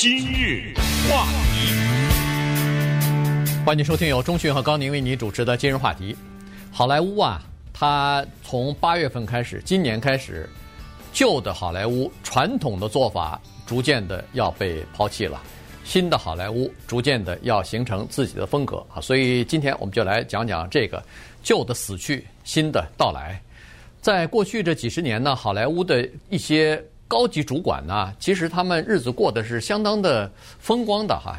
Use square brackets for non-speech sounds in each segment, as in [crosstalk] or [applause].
今日话题，欢迎收听由钟讯和高宁为你主持的今日话题。好莱坞啊，它从八月份开始，今年开始，旧的好莱坞传统的做法逐渐的要被抛弃了，新的好莱坞逐渐的要形成自己的风格啊。所以今天我们就来讲讲这个旧的死去，新的到来。在过去这几十年呢，好莱坞的一些高级主管呢，其实他们日子过得是相当的风光的哈。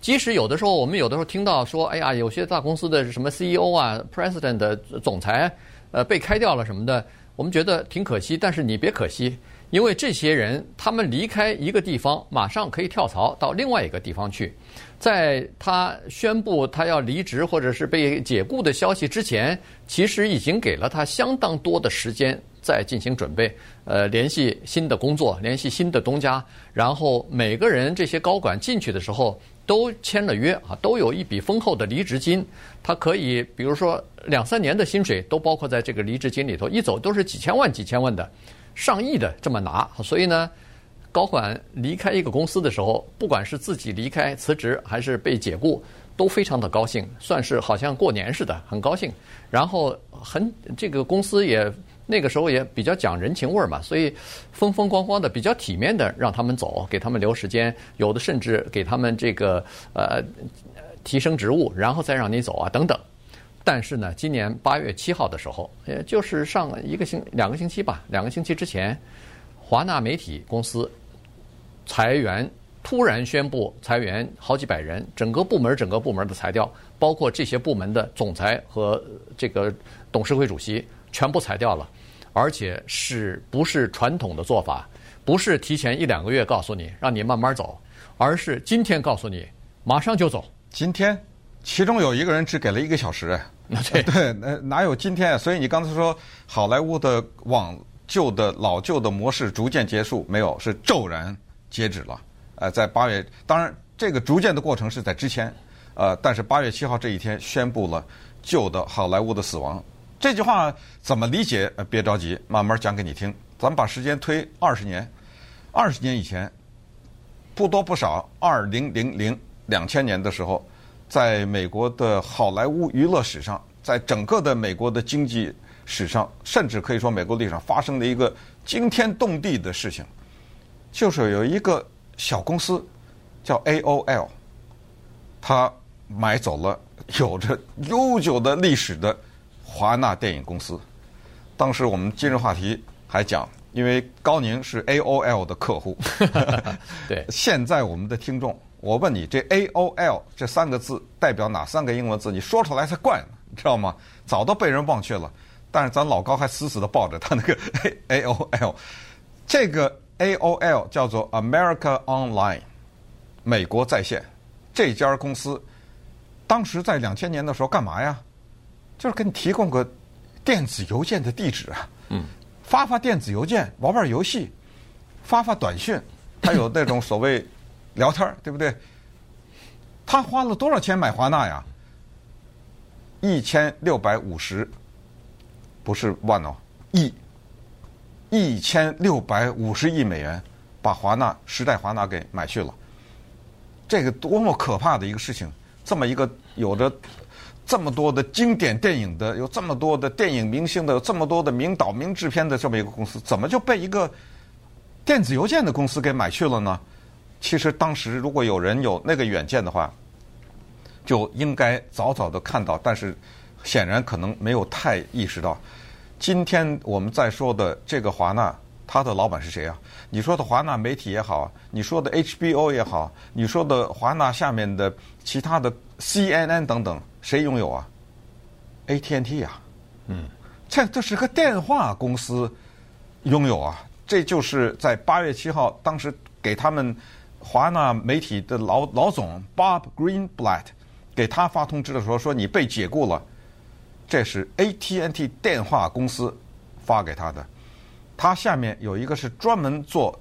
即使有的时候，我们有的时候听到说，哎呀，有些大公司的什么 CEO 啊、President 的总裁，呃，被开掉了什么的，我们觉得挺可惜。但是你别可惜，因为这些人他们离开一个地方，马上可以跳槽到另外一个地方去。在他宣布他要离职或者是被解雇的消息之前，其实已经给了他相当多的时间再进行准备，呃，联系新的工作，联系新的东家，然后每个人这些高管进去的时候都签了约啊，都有一笔丰厚的离职金，他可以比如说两三年的薪水都包括在这个离职金里头，一走都是几千万、几千万的，上亿的这么拿，所以呢。高管离开一个公司的时候，不管是自己离开辞职，还是被解雇，都非常的高兴，算是好像过年似的，很高兴。然后很这个公司也那个时候也比较讲人情味儿嘛，所以风风光光的，比较体面的让他们走，给他们留时间，有的甚至给他们这个呃提升职务，然后再让你走啊等等。但是呢，今年八月七号的时候，也就是上一个星两个星期吧，两个星期之前，华纳媒体公司。裁员突然宣布裁员好几百人，整个部门整个部门的裁掉，包括这些部门的总裁和这个董事会主席全部裁掉了，而且是不是传统的做法？不是提前一两个月告诉你让你慢慢走，而是今天告诉你马上就走。今天，其中有一个人只给了一个小时。[laughs] [laughs] 对，那哪有今天？所以你刚才说好莱坞的往旧的老旧的模式逐渐结束，没有，是骤然。截止了，呃，在八月，当然这个逐渐的过程是在之前，呃，但是八月七号这一天宣布了旧的好莱坞的死亡。这句话怎么理解？呃，别着急，慢慢讲给你听。咱们把时间推二十年，二十年以前，不多不少，二零零零两千年的时候，在美国的好莱坞娱乐史上，在整个的美国的经济史上，甚至可以说美国历史上发生了一个惊天动地的事情。就是有一个小公司叫 AOL，他买走了有着悠久的历史的华纳电影公司。当时我们今日话题还讲，因为高宁是 AOL 的客户。[laughs] 对，[laughs] 现在我们的听众，我问你，这 AOL 这三个字代表哪三个英文字？你说出来才怪呢，你知道吗？早都被人忘却了。但是咱老高还死死的抱着他那个 [laughs] AOL，这个。AOL 叫做 America Online，美国在线。这家公司当时在两千年的时候干嘛呀？就是给你提供个电子邮件的地址啊，嗯，发发电子邮件，玩玩游戏，发发短信，他有那种所谓聊天，对不对？他花了多少钱买华纳呀？一千六百五十，不是万哦，亿。一千六百五十亿美元，把华纳时代华纳给买去了。这个多么可怕的一个事情！这么一个有着这么多的经典电影的，有这么多的电影明星的，有这么多的名导名制片的这么一个公司，怎么就被一个电子邮件的公司给买去了呢？其实当时如果有人有那个远见的话，就应该早早的看到，但是显然可能没有太意识到。今天我们在说的这个华纳，他的老板是谁啊？你说的华纳媒体也好，你说的 HBO 也好，你说的华纳下面的其他的 CNN 等等，谁拥有啊？AT&T 啊，嗯，这这是个电话公司拥有啊。这就是在八月七号，当时给他们华纳媒体的老老总 Bob Greenblatt 给他发通知的时候，说你被解雇了。这是 AT&T 电话公司发给他的，他下面有一个是专门做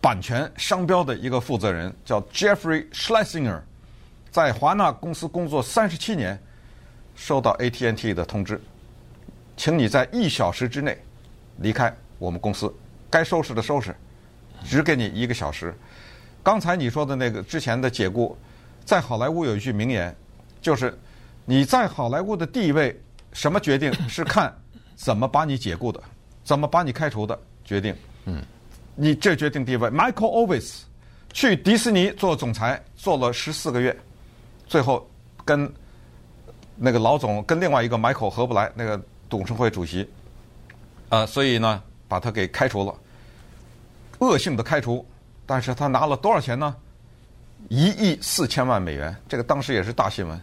版权商标的一个负责人，叫 Jeffrey Schlesinger，在华纳公司工作三十七年，收到 AT&T 的通知，请你在一小时之内离开我们公司，该收拾的收拾，只给你一个小时。刚才你说的那个之前的解雇，在好莱坞有一句名言，就是你在好莱坞的地位，什么决定是看怎么把你解雇的，怎么把你开除的决定。嗯，你这决定地位。Michael Ovitz 去迪士尼做总裁，做了十四个月，最后跟那个老总跟另外一个 Michael 合不来，那个董事会主席，呃，所以呢，把他给开除了，恶性的开除。但是他拿了多少钱呢？一亿四千万美元，这个当时也是大新闻。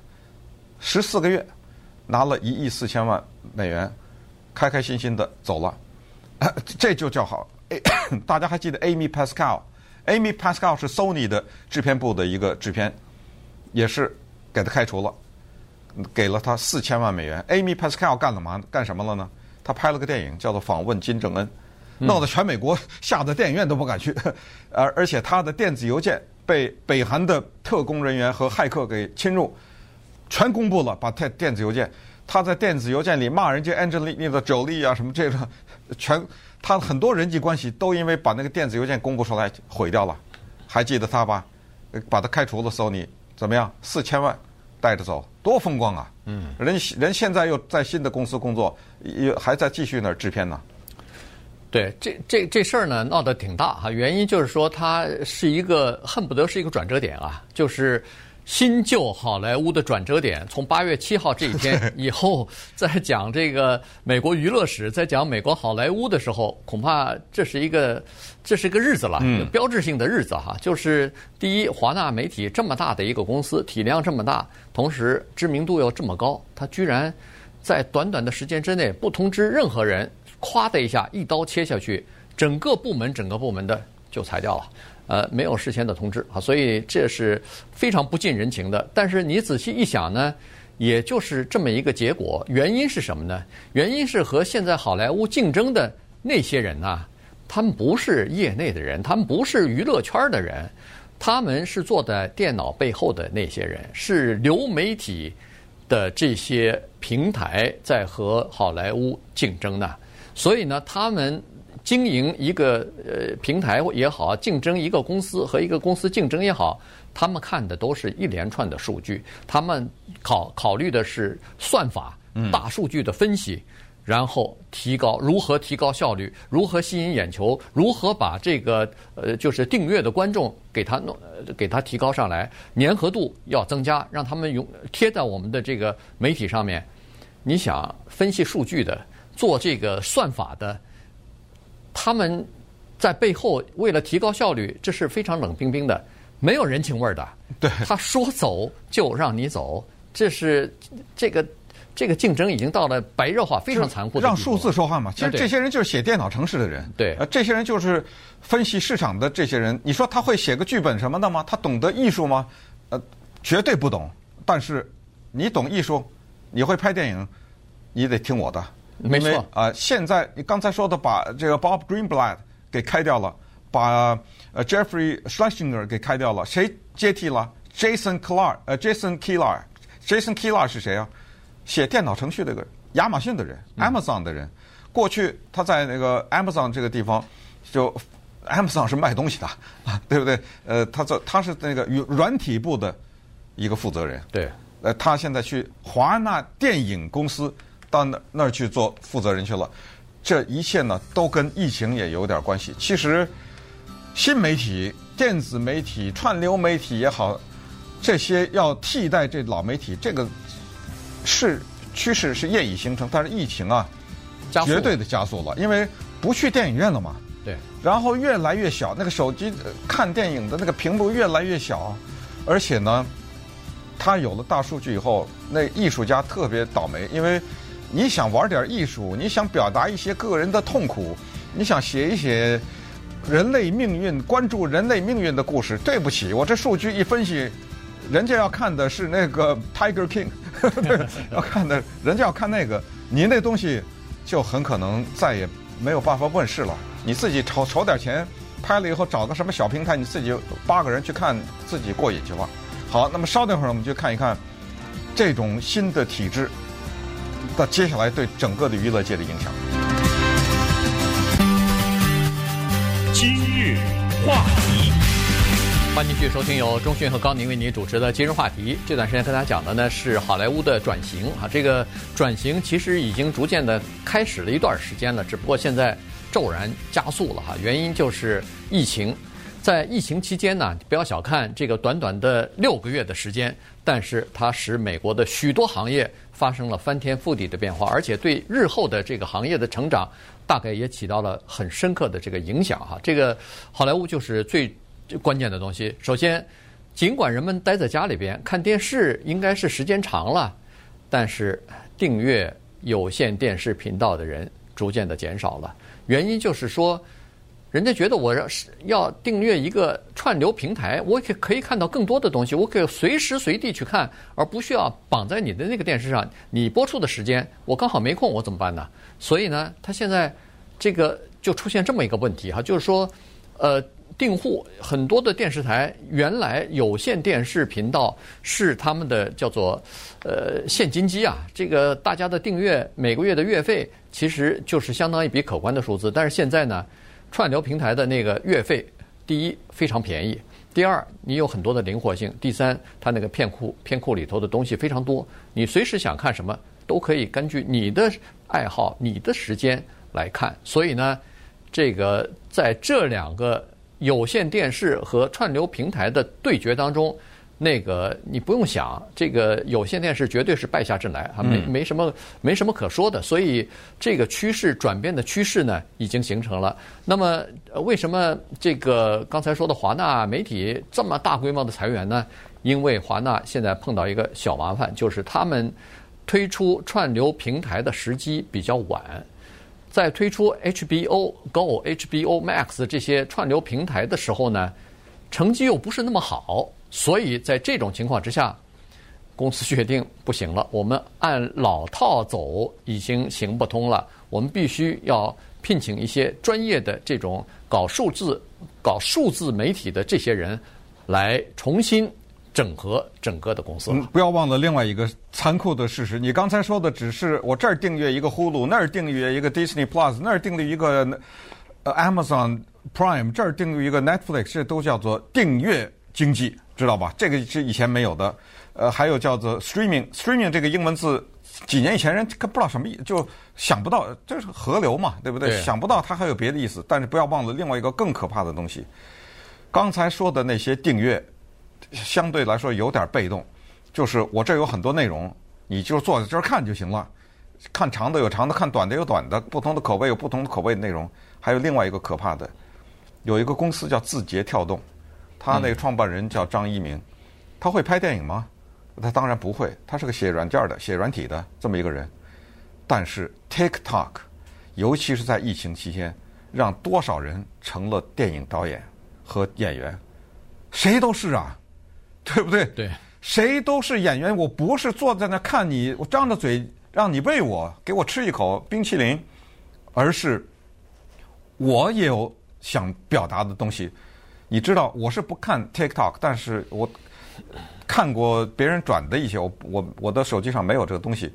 十四个月，拿了一亿四千万美元，开开心心的走了，[coughs] 这就叫好。[coughs] 大家还记得 Amy Pascal？Amy Pascal 是 Sony 的制片部的一个制片，也是给他开除了，给了他四千万美元。Amy Pascal 干了嘛？干什么了呢？他拍了个电影叫做《访问金正恩》。闹得全美国吓得电影院都不敢去，[laughs] 而而且他的电子邮件被北韩的特工人员和骇客给侵入，全公布了，把电电子邮件，他在电子邮件里骂人家 Angelina Jolie 啊什么这个，全他很多人际关系都因为把那个电子邮件公布出来毁掉了，还记得他吧？把他开除了，Sony 怎么样？四千万带着走，多风光啊！嗯，人人现在又在新的公司工作，也还在继续那儿制片呢。对，这这这事儿呢闹得挺大哈，原因就是说它是一个恨不得是一个转折点啊，就是新旧好莱坞的转折点。从八月七号这一天 [laughs] 以后，在讲这个美国娱乐史，在讲美国好莱坞的时候，恐怕这是一个这是一个日子了，标志性的日子哈。就是第一，华纳媒体这么大的一个公司，体量这么大，同时知名度又这么高，它居然在短短的时间之内不通知任何人。咵的一下，一刀切下去，整个部门整个部门的就裁掉了，呃，没有事先的通知啊，所以这是非常不近人情的。但是你仔细一想呢，也就是这么一个结果。原因是什么呢？原因是和现在好莱坞竞争的那些人呐，他们不是业内的人，他们不是娱乐圈的人，他们是坐在电脑背后的那些人，是流媒体的这些平台在和好莱坞竞争的。所以呢，他们经营一个呃平台也好，竞争一个公司和一个公司竞争也好，他们看的都是一连串的数据，他们考考虑的是算法、大数据的分析，然后提高如何提高效率，如何吸引眼球，如何把这个呃就是订阅的观众给他弄给他提高上来，粘合度要增加，让他们用贴在我们的这个媒体上面。你想分析数据的？做这个算法的，他们在背后为了提高效率，这是非常冷冰冰的，没有人情味儿的。对，他说走就让你走，这是这个这个竞争已经到了白热化，非常残酷的。让数字说话嘛，其实这些人就是写电脑程式的人。对，呃，这些人就是分析市场的这些人。你说他会写个剧本什么的吗？他懂得艺术吗？呃，绝对不懂。但是你懂艺术，你会拍电影，你得听我的。没错啊，现在你刚才说的把这个 Bob Greenblatt 给开掉了，把呃 Jeffrey Schlesinger 给开掉了，谁接替了？Jason Kilar 呃 Jason Kilar，Jason Kilar 是谁啊？写电脑程序的一个亚马逊的人，Amazon 的人。过去他在那个 Amazon 这个地方，就 Amazon 是卖东西的，[laughs] 对不对？呃，他做他是那个软体部的一个负责人。对，呃，他现在去华纳电影公司。到那那儿去做负责人去了，这一切呢都跟疫情也有点关系。其实，新媒体、电子媒体、串流媒体也好，这些要替代这老媒体，这个是趋势是业已形成。但是疫情啊，绝对的加速了，因为不去电影院了嘛。对。然后越来越小，那个手机看电影的那个屏幕越来越小，而且呢，它有了大数据以后，那艺术家特别倒霉，因为。你想玩点艺术，你想表达一些个人的痛苦，你想写一写人类命运、关注人类命运的故事。对不起，我这数据一分析，人家要看的是那个 Tiger King，[laughs] 要看的，人家要看那个，你那东西就很可能再也没有办法问世了。你自己筹筹点钱，拍了以后找个什么小平台，你自己八个人去看，自己过瘾去吧。好，那么稍等会儿，我们就看一看这种新的体制。那接下来对整个的娱乐界的影响。今日话题。欢迎继续收听由中讯和高宁为您主持的今日话题。这段时间跟大家讲的呢是好莱坞的转型啊，这个转型其实已经逐渐的开始了一段时间了，只不过现在骤然加速了哈。原因就是疫情，在疫情期间呢，不要小看这个短短的六个月的时间，但是它使美国的许多行业发生了翻天覆地的变化，而且对日后的这个行业的成长，大概也起到了很深刻的这个影响哈。这个好莱坞就是最。关键的东西，首先，尽管人们待在家里边看电视，应该是时间长了，但是订阅有线电视频道的人逐渐的减少了。原因就是说，人家觉得我要是要订阅一个串流平台，我可可以看到更多的东西，我可以随时随地去看，而不需要绑在你的那个电视上。你播出的时间，我刚好没空，我怎么办呢？所以呢，他现在这个就出现这么一个问题哈，就是说，呃。订户很多的电视台，原来有线电视频道是他们的叫做呃现金机啊，这个大家的订阅每个月的月费其实就是相当一笔可观的数字。但是现在呢，串流平台的那个月费，第一非常便宜，第二你有很多的灵活性，第三它那个片库片库里头的东西非常多，你随时想看什么都可以根据你的爱好、你的时间来看。所以呢，这个在这两个。有线电视和串流平台的对决当中，那个你不用想，这个有线电视绝对是败下阵来啊，没没什么没什么可说的。所以这个趋势转变的趋势呢，已经形成了。那么为什么这个刚才说的华纳媒体这么大规模的裁员呢？因为华纳现在碰到一个小麻烦，就是他们推出串流平台的时机比较晚。在推出 HBO Go、HBO Max 这些串流平台的时候呢，成绩又不是那么好，所以在这种情况之下，公司决定不行了，我们按老套走已经行不通了，我们必须要聘请一些专业的这种搞数字、搞数字媒体的这些人来重新。整合整个的公司。嗯，不要忘了另外一个残酷的事实。你刚才说的只是我这儿订阅一个 Hulu，那儿订阅一个 Disney Plus，那儿订阅一个 Amazon Prime，这儿订阅一个 Netflix，这都叫做订阅经济，知道吧？这个是以前没有的。呃，还有叫做 Streaming，Streaming 这个英文字，几年以前人不知道什么意思，就想不到这是河流嘛，对不对？对。想不到它还有别的意思。但是不要忘了另外一个更可怕的东西，刚才说的那些订阅。相对来说有点被动，就是我这有很多内容，你就坐在这儿看就行了。看长的有长的，看短的有短的，不同的口味有不同的口味的内容。还有另外一个可怕的，有一个公司叫字节跳动，他那个创办人叫张一鸣，他会拍电影吗？他当然不会，他是个写软件的、写软体的这么一个人。但是 TikTok，尤其是在疫情期间，让多少人成了电影导演和演员？谁都是啊。对不对？对，谁都是演员。我不是坐在那看你，我张着嘴让你喂我，给我吃一口冰淇淋，而是我也有想表达的东西。你知道，我是不看 TikTok，但是我看过别人转的一些，我我我的手机上没有这个东西。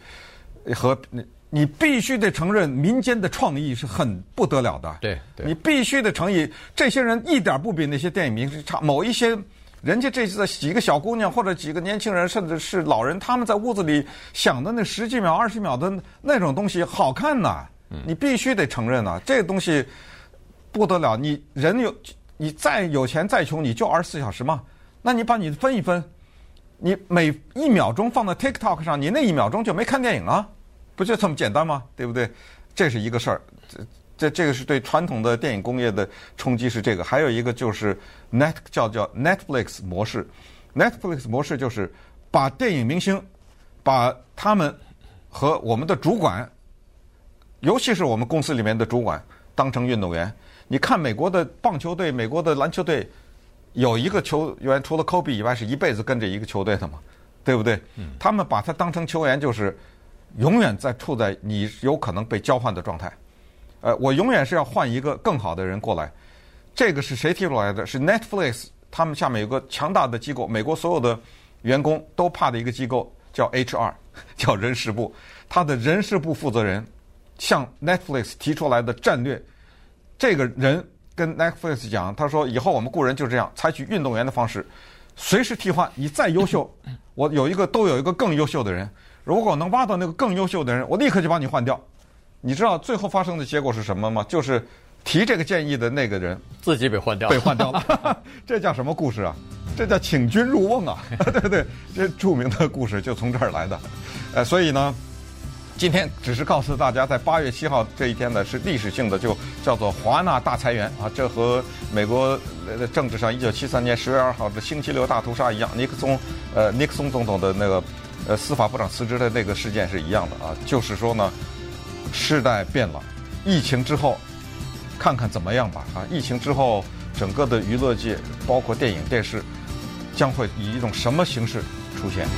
和你，你必须得承认，民间的创意是很不得了的。对，对，你必须得承认，这些人一点不比那些电影明星差。某一些。人家这次几个小姑娘或者几个年轻人，甚至是老人，他们在屋子里想的那十几秒、二十秒的那种东西好看呐！你必须得承认呐，这个东西不得了。你人有，你再有钱再穷，你就二十四小时嘛。那你把你分一分，你每一秒钟放在 TikTok 上，你那一秒钟就没看电影啊？不就这么简单吗？对不对？这是一个事儿。这这个是对传统的电影工业的冲击，是这个。还有一个就是 Net 叫叫 Netflix 模式，Netflix 模式就是把电影明星，把他们和我们的主管，尤其是我们公司里面的主管当成运动员。你看美国的棒球队、美国的篮球队，有一个球员除了科比以外，是一辈子跟着一个球队的嘛，对不对？他们把他当成球员，就是永远在处在你有可能被交换的状态。呃，我永远是要换一个更好的人过来。这个是谁提出来的？是 Netflix，他们下面有个强大的机构，美国所有的员工都怕的一个机构叫 HR，[laughs] 叫人事部。他的人事部负责人向 Netflix 提出来的战略，这个人跟 Netflix 讲，他说以后我们雇人就这样，采取运动员的方式，随时替换。你再优秀，[laughs] 我有一个都有一个更优秀的人。如果能挖到那个更优秀的人，我立刻就把你换掉。你知道最后发生的结果是什么吗？就是提这个建议的那个人自己被换掉，被换掉了。[laughs] 这叫什么故事啊？这叫请君入瓮啊！[laughs] 对不对？这著名的故事就从这儿来的。呃，所以呢。今天只是告诉大家，在八月七号这一天呢，是历史性的，就叫做华纳大裁员啊。这和美国的政治上一九七三年十月二号的星期六大屠杀一样，尼克松呃尼克松总统的那个呃司法部长辞职的那个事件是一样的啊。就是说呢，时代变了，疫情之后看看怎么样吧啊。疫情之后，整个的娱乐界，包括电影电视，将会以一种什么形式出现？